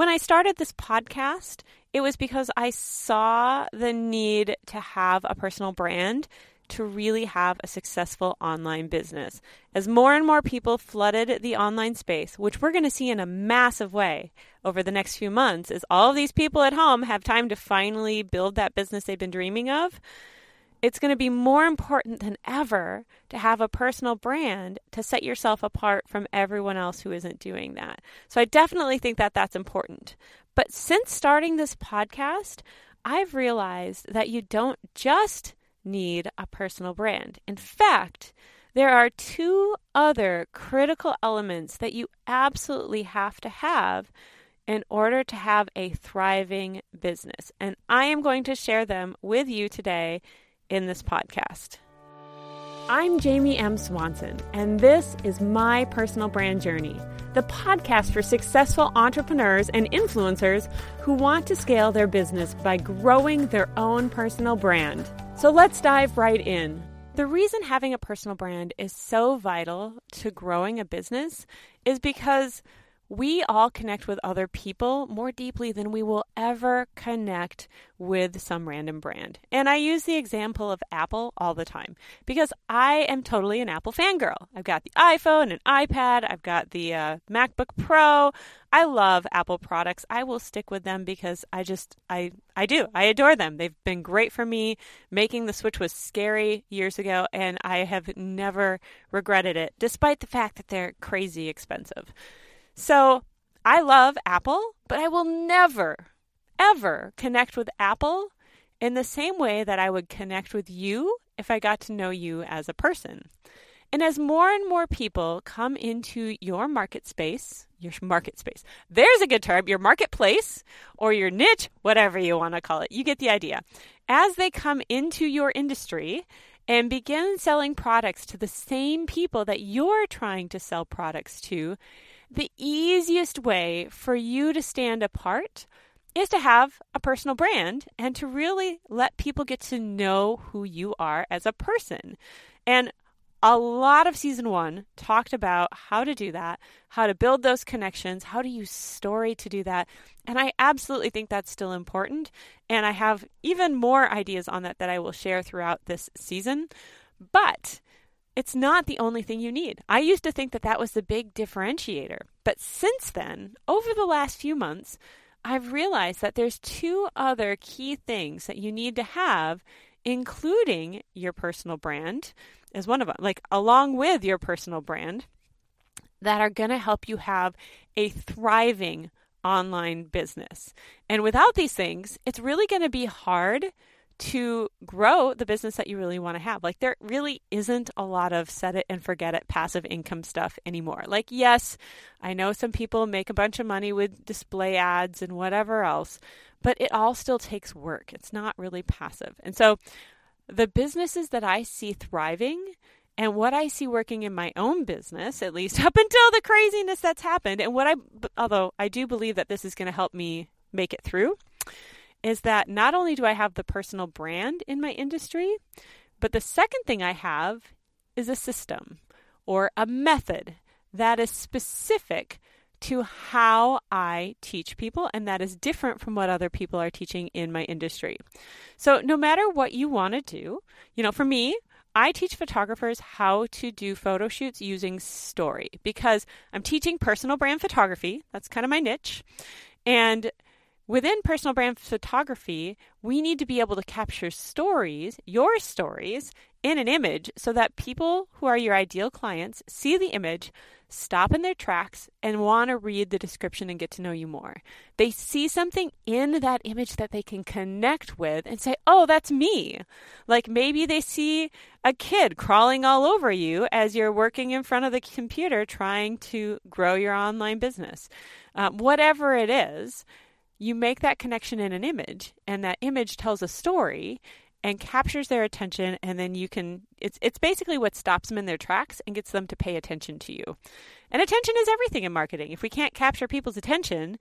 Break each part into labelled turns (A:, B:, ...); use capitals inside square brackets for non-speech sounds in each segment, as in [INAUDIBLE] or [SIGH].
A: When I started this podcast, it was because I saw the need to have a personal brand to really have a successful online business. As more and more people flooded the online space, which we're going to see in a massive way over the next few months, as all of these people at home have time to finally build that business they've been dreaming of, it's going to be more important than ever to have a personal brand to set yourself apart from everyone else who isn't doing that. So I definitely think that that's important. But since starting this podcast, I've realized that you don't just need a personal brand. In fact, there are two other critical elements that you absolutely have to have in order to have a thriving business. And I am going to share them with you today in this podcast. I'm Jamie M. Swanson, and this is my personal brand journey, the podcast for successful entrepreneurs and influencers who want to scale their business by growing their own personal brand. So let's dive right in. The reason having a personal brand is so vital to growing a business is because we all connect with other people more deeply than we will ever connect with some random brand. And I use the example of Apple all the time because I am totally an Apple fangirl. I've got the iPhone and iPad, I've got the uh, MacBook Pro. I love Apple products. I will stick with them because I just I I do. I adore them. They've been great for me. Making the switch was scary years ago and I have never regretted it despite the fact that they're crazy expensive. So I love Apple, but I will never, ever connect with Apple in the same way that I would connect with you if I got to know you as a person. And as more and more people come into your market space, your market space, there's a good term, your marketplace or your niche, whatever you want to call it, you get the idea. As they come into your industry and begin selling products to the same people that you're trying to sell products to, the easiest way for you to stand apart is to have a personal brand and to really let people get to know who you are as a person. And a lot of season one talked about how to do that, how to build those connections, how to use story to do that. And I absolutely think that's still important. And I have even more ideas on that that I will share throughout this season. But it's not the only thing you need. I used to think that that was the big differentiator. But since then, over the last few months, I've realized that there's two other key things that you need to have, including your personal brand as one of them, like along with your personal brand, that are going to help you have a thriving online business. And without these things, it's really going to be hard to grow the business that you really want to have. Like, there really isn't a lot of set it and forget it passive income stuff anymore. Like, yes, I know some people make a bunch of money with display ads and whatever else, but it all still takes work. It's not really passive. And so, the businesses that I see thriving and what I see working in my own business, at least [LAUGHS] up until the craziness that's happened, and what I, although I do believe that this is going to help me make it through is that not only do I have the personal brand in my industry, but the second thing I have is a system or a method that is specific to how I teach people, and that is different from what other people are teaching in my industry. So, no matter what you want to do, you know, for me, I teach photographers how to do photo shoots using story because I'm teaching personal brand photography. That's kind of my niche. And Within personal brand photography, we need to be able to capture stories, your stories, in an image so that people who are your ideal clients see the image, stop in their tracks, and want to read the description and get to know you more. They see something in that image that they can connect with and say, oh, that's me. Like maybe they see a kid crawling all over you as you're working in front of the computer trying to grow your online business. Um, whatever it is, you make that connection in an image and that image tells a story and captures their attention and then you can it's it's basically what stops them in their tracks and gets them to pay attention to you. And attention is everything in marketing. If we can't capture people's attention,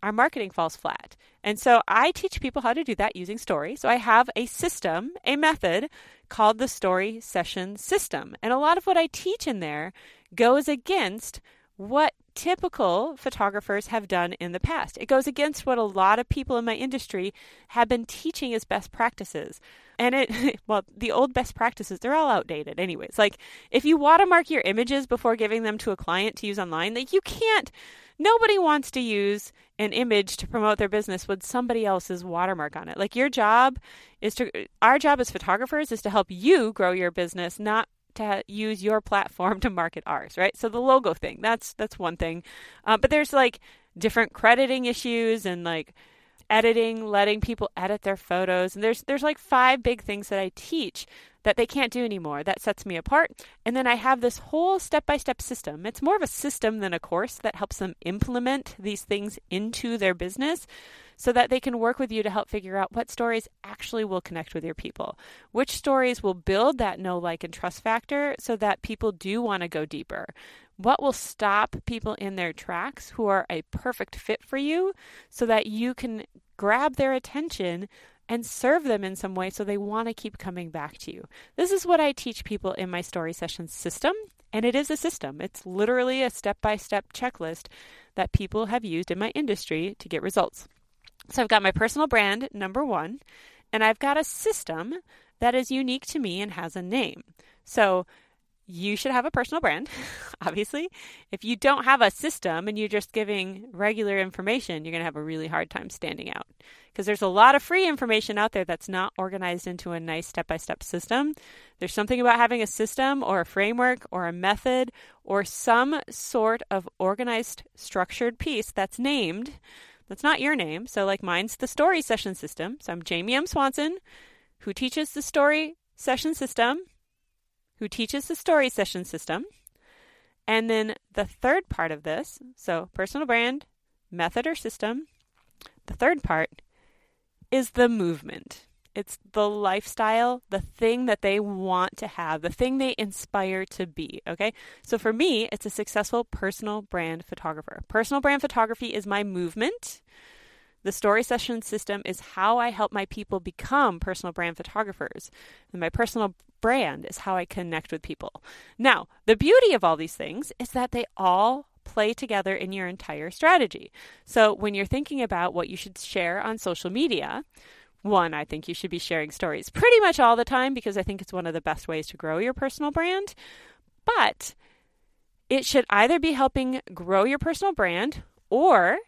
A: our marketing falls flat. And so I teach people how to do that using story. So I have a system, a method called the story session system. And a lot of what I teach in there goes against what typical photographers have done in the past. It goes against what a lot of people in my industry have been teaching as best practices. And it, [LAUGHS] well, the old best practices, they're all outdated anyways. Like, if you watermark your images before giving them to a client to use online, like, you can't, nobody wants to use an image to promote their business with somebody else's watermark on it. Like, your job is to, our job as photographers is to help you grow your business, not to use your platform to market ours, right? So the logo thing, that's that's one thing. Uh, but there's like different crediting issues and like editing, letting people edit their photos, and there's there's like five big things that I teach that they can't do anymore. That sets me apart. And then I have this whole step-by-step system. It's more of a system than a course that helps them implement these things into their business so that they can work with you to help figure out what stories actually will connect with your people. Which stories will build that know, like, and trust factor so that people do want to go deeper. What will stop people in their tracks who are a perfect fit for you so that you can grab their attention and serve them in some way so they want to keep coming back to you. This is what I teach people in my story session system. And it is a system. It's literally a step by step checklist that people have used in my industry to get results. So I've got my personal brand, number one, and I've got a system that is unique to me and has a name. So you should have a personal brand, [LAUGHS] obviously. If you don't have a system and you're just giving regular information, you're going to have a really hard time standing out. Because there's a lot of free information out there that's not organized into a nice step by step system. There's something about having a system or a framework or a method or some sort of organized, structured piece that's named that's not your name. So, like mine's the story session system. So, I'm Jamie M. Swanson, who teaches the story session system, who teaches the story session system. And then the third part of this so, personal brand, method or system. The third part is the movement. It's the lifestyle, the thing that they want to have, the thing they inspire to be. Okay. So for me, it's a successful personal brand photographer. Personal brand photography is my movement. The story session system is how I help my people become personal brand photographers. And my personal brand is how I connect with people. Now, the beauty of all these things is that they all play together in your entire strategy. So when you're thinking about what you should share on social media, one, I think you should be sharing stories pretty much all the time because I think it's one of the best ways to grow your personal brand. But it should either be helping grow your personal brand or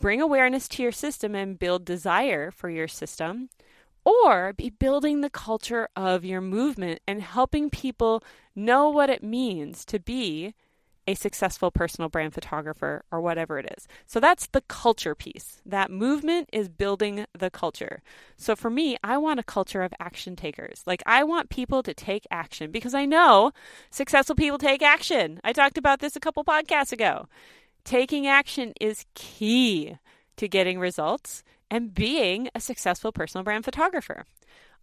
A: bring awareness to your system and build desire for your system, or be building the culture of your movement and helping people know what it means to be a successful personal brand photographer or whatever it is. So that's the culture piece. That movement is building the culture. So for me, I want a culture of action takers. Like I want people to take action because I know successful people take action. I talked about this a couple podcasts ago. Taking action is key to getting results and being a successful personal brand photographer.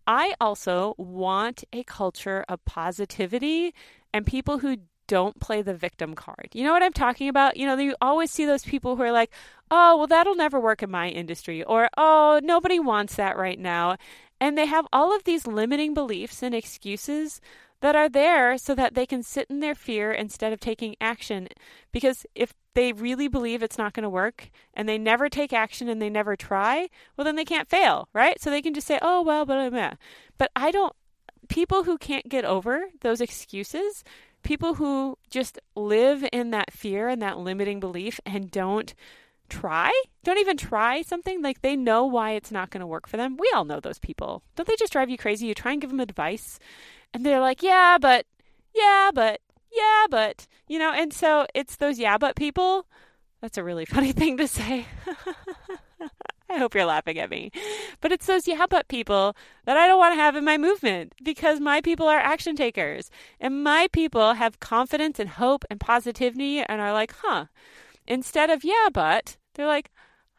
A: I also want a culture of positivity and people who don't play the victim card. You know what I'm talking about? You know, you always see those people who are like, oh, well, that'll never work in my industry, or oh, nobody wants that right now. And they have all of these limiting beliefs and excuses that are there so that they can sit in their fear instead of taking action. Because if they really believe it's not going to work and they never take action and they never try, well, then they can't fail, right? So they can just say, oh, well, blah, blah, blah. But I don't, people who can't get over those excuses people who just live in that fear and that limiting belief and don't try, don't even try something, like they know why it's not going to work for them. We all know those people. Don't they just drive you crazy? You try and give them advice and they're like, yeah, but, yeah, but, yeah, but, you know, and so it's those yeah, but people. That's a really [LAUGHS] funny thing to say. [LAUGHS] I hope you're laughing at me. But it's those yeah, but people that I don't want to have in my movement because my people are action takers. And my people have confidence and hope and positivity and are like, huh. Instead of yeah, but, they're like,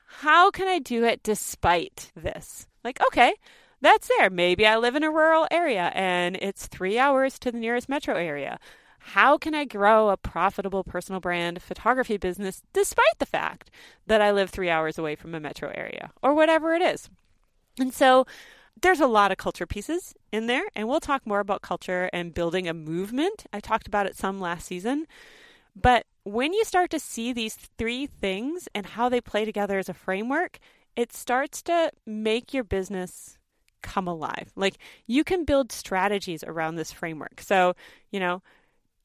A: how can I do it despite this? Like, okay, that's there. Maybe I live in a rural area and it's three hours to the nearest metro area how can I grow a profitable personal brand photography business despite the fact that I live three hours away from a metro area or whatever it is? And so there's a lot of culture pieces in there, and we'll talk more about culture and building a movement. I talked about it some last season. But when you start to see these three things and how they play together as a framework, it starts to make your business come alive. Like you can build strategies around this framework. So, you know,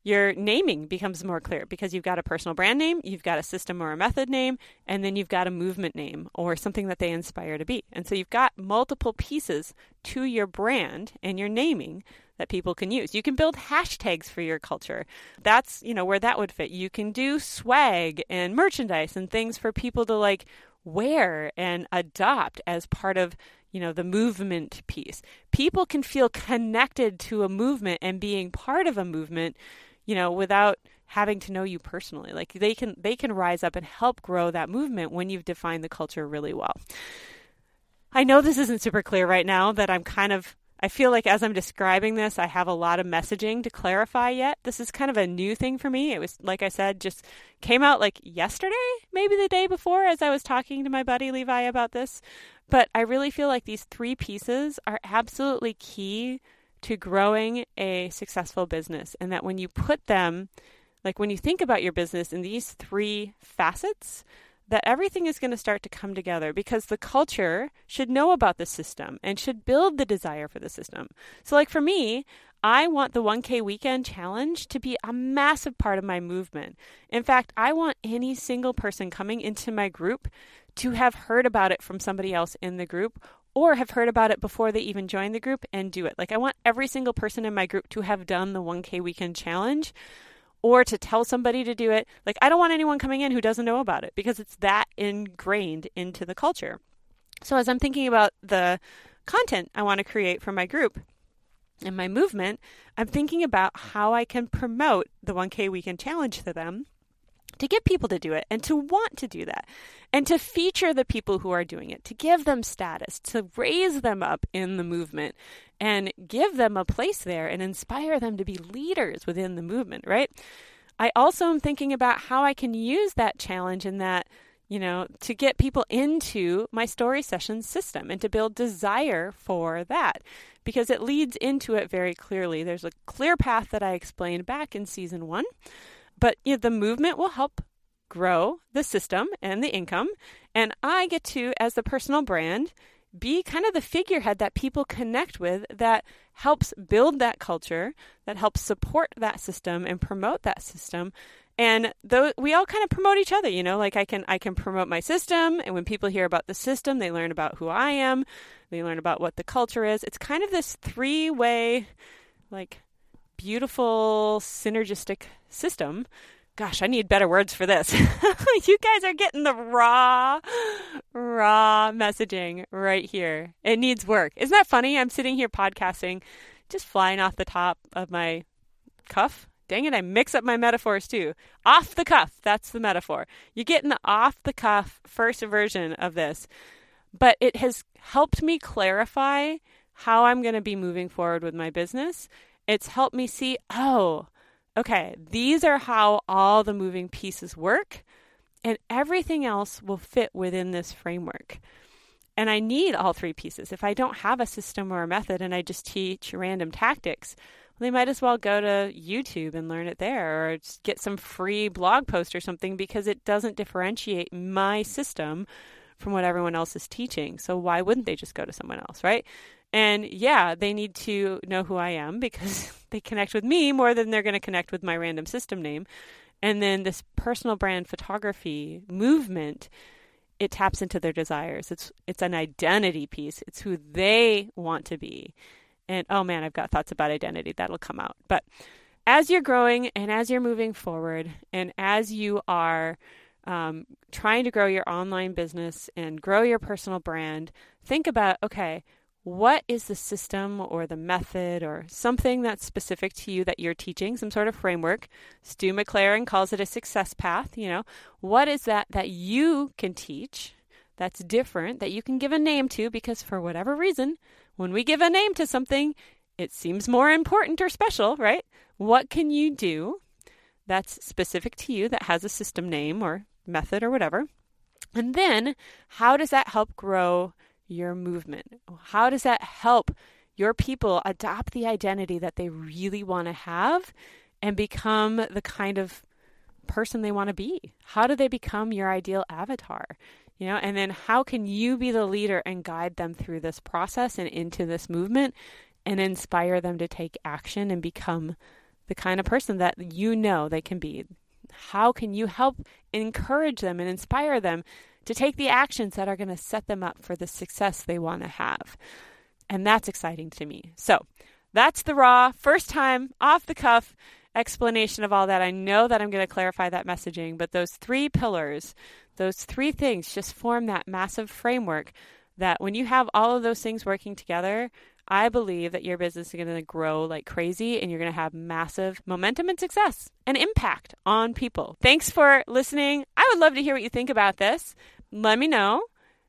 A: your naming becomes more clear because you've got a personal brand name, you've got a system or a method name, and then you've got a movement name or something that they inspire to be. And so you've got multiple pieces to your brand and your naming that people can use. You can build hashtags for your culture. That's, you know, where that would fit. You can do swag and merchandise and things for people to like wear and adopt as part of you know the movement piece people can feel connected to a movement and being part of a movement you know, without having to know you personally. Like they can they can rise up and help grow that movement when you've defined the culture really well. I know this isn't super clear right now that I'm kind of I feel like as I'm describing this, I have a lot of messaging to clarify yet. This is kind of a new thing for me. It was, like I said, just came out like yesterday, maybe the day before, as I was talking to my buddy Levi about this. But I really feel like these three pieces are absolutely key to growing a successful business. And that when you put them, like when you think about your business in these three facets, that everything is going to start to come together because the culture should know about the system and should build the desire for the system. So, like for me, I want the 1K weekend challenge to be a massive part of my movement. In fact, I want any single person coming into my group to have heard about it from somebody else in the group or have heard about it before they even join the group and do it. Like, I want every single person in my group to have done the 1K weekend challenge or to tell somebody to do it. Like, I don't want anyone coming in who doesn't know about it because it's that ingrained into the culture. So, as I'm thinking about the content I want to create for my group and my movement, I'm thinking about how I can promote the 1K weekend challenge to them to get people to do it and to want to do that and to feature the people who are doing it, to give them status, to raise them up in the movement and give them a place there and inspire them to be leaders within the movement, right? I also am thinking about how I can use that challenge and that, you know, to get people into my story session system and to build desire for that because it leads into it very clearly. There's a clear path that I explained back in season one but you know, the movement will help grow the system and the income. And I get to, as the personal brand, be kind of the figurehead that people connect with that helps build that culture, that helps support that system and promote that system. And though we all kind of promote each other, you know, like I can I can promote my system and when people hear about the system, they learn about who I am, they learn about what the culture is. It's kind of this three-way like beautiful synergistic system. Gosh, I need better words for this. [LAUGHS] you guys are getting the raw, raw messaging right here. It needs work. Isn't that funny? I'm sitting here podcasting, just flying off the top of my cuff. Dang it, I mix up my metaphors too. Off the cuff, that's the metaphor. You're getting the off the cuff first version of this. But it has helped me clarify how I'm going to be moving forward with my business it's helped me see, oh, okay, these are how all the moving pieces work, and everything else will fit within this framework. And I need all three pieces. If I don't have a system or a method and I just teach random tactics, well, they might as well go to YouTube and learn it there or just get some free blog post or something because it doesn't differentiate my system from what everyone else is teaching. So why wouldn't they just go to someone else, right? And yeah, they need to know who I am because [LAUGHS] they connect with me more than they're going to connect with my random system name. And then this personal brand photography movement, it taps into their desires. It's it's an identity piece. It's who they want to be. And oh man, I've got thoughts about identity that'll come out. But as you're growing and as you're moving forward and as you are um, trying to grow your online business and grow your personal brand, think about okay, what is the system or the method or something that's specific to you that you're teaching, some sort of framework. Stu McLaren calls it a success path. You know, what is that that you can teach that's different that you can give a name to? Because for whatever reason, when we give a name to something, it seems more important or special, right? What can you do that's specific to you that has a system name or method or whatever? And then, how does that help grow your movement? How does that help your people adopt the identity that they really want to have and become the kind of person they want to be? How do they become your ideal avatar? You know, and then how can you be the leader and guide them through this process and into this movement and inspire them to take action and become the kind of person that you know they can be? How can you help encourage them and inspire them to take the actions that are going to set them up for the success they want to have? And that's exciting to me. So, that's the raw, first time, off the cuff explanation of all that. I know that I'm going to clarify that messaging, but those three pillars, those three things just form that massive framework that when you have all of those things working together, I believe that your business is going to grow like crazy and you're going to have massive momentum and success and impact on people. Thanks for listening. I would love to hear what you think about this. Let me know.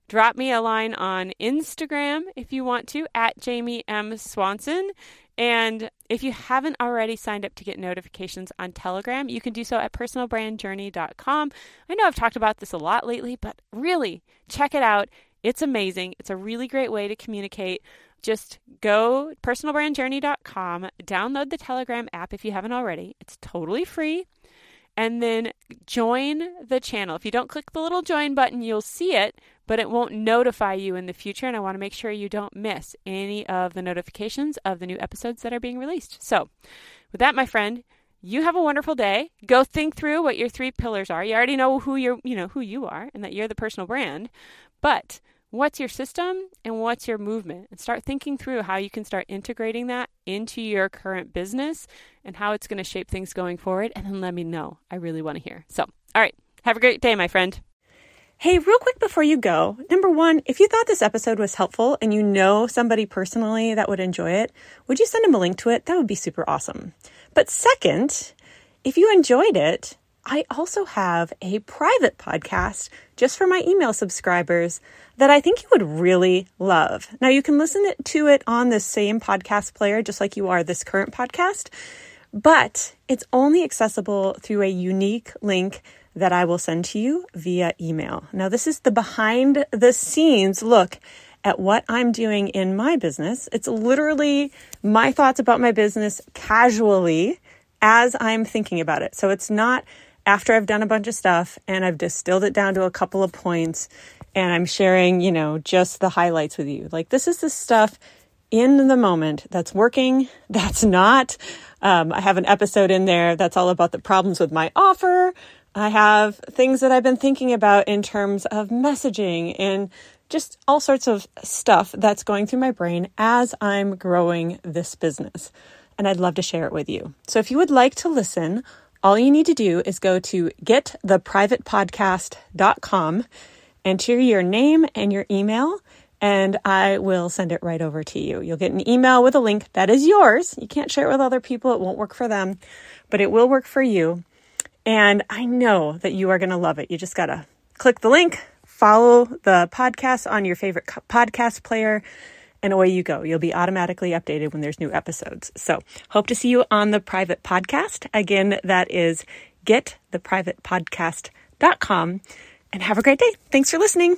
A: Drop me a line on Instagram if you want to, at Jamie M. Swanson. And if you haven't already signed up to get notifications on Telegram, you can do so at personalbrandjourney.com. I know I've talked about this a lot lately, but really check it out. It's amazing. It's a really great way to communicate. Just go personalbrandjourney.com, download the Telegram app if you haven't already. It's totally free and then join the channel. If you don't click the little join button, you'll see it, but it won't notify you in the future. And I want to make sure you don't miss any of the notifications of the new episodes that are being released. So, with that, my friend, you have a wonderful day. Go think through what your three pillars are. You already know who you're, you know, who you are and that you're the personal brand. But what's your system and what's your movement and start thinking through how you can start integrating that into your current business and how it's going to shape things going forward and then let me know i really want to hear so all right have a great day my friend
B: Hey, real quick before you go, number one, if you thought this episode was helpful and you know somebody personally that would enjoy it, would you send them a link to it? That would be super awesome. But second, if you enjoyed it, I also have a private podcast just for my email subscribers that I think you would really love. Now, you can listen to it on the same podcast player, just like you are this current podcast, but it's only accessible through a unique link that I will send to you via email. Now, this is the behind the scenes look at what I'm doing in my business. It's literally my thoughts about my business casually as I'm thinking about it. So it's not after I've done a bunch of stuff and I've distilled it down to a couple of points and I'm sharing, you know, just the highlights with you. Like this is the stuff in the moment that's working, [LAUGHS] that's not. Um, I have an episode in there that's all about the problems with my offer. I have things that I've been thinking about in terms of messaging and just all sorts of stuff that's going through my brain as I'm growing this business. And I'd love to share it with you. So if you would like to listen, all you need to do is go to gettheprivatepodcast.com, enter your name and your email, and I will send it right over to you. You'll get an email with a link that is yours. You can't share it with other people, it won't work for them, but it will work for you. And I know that you are going to love it. You just got to click the link, follow the podcast on your favorite podcast player, and away you go. You'll be automatically updated when there's new episodes. So, hope to see you on the private podcast. Again, that is gettheprivatepodcast.com. And have a great day. Thanks for listening.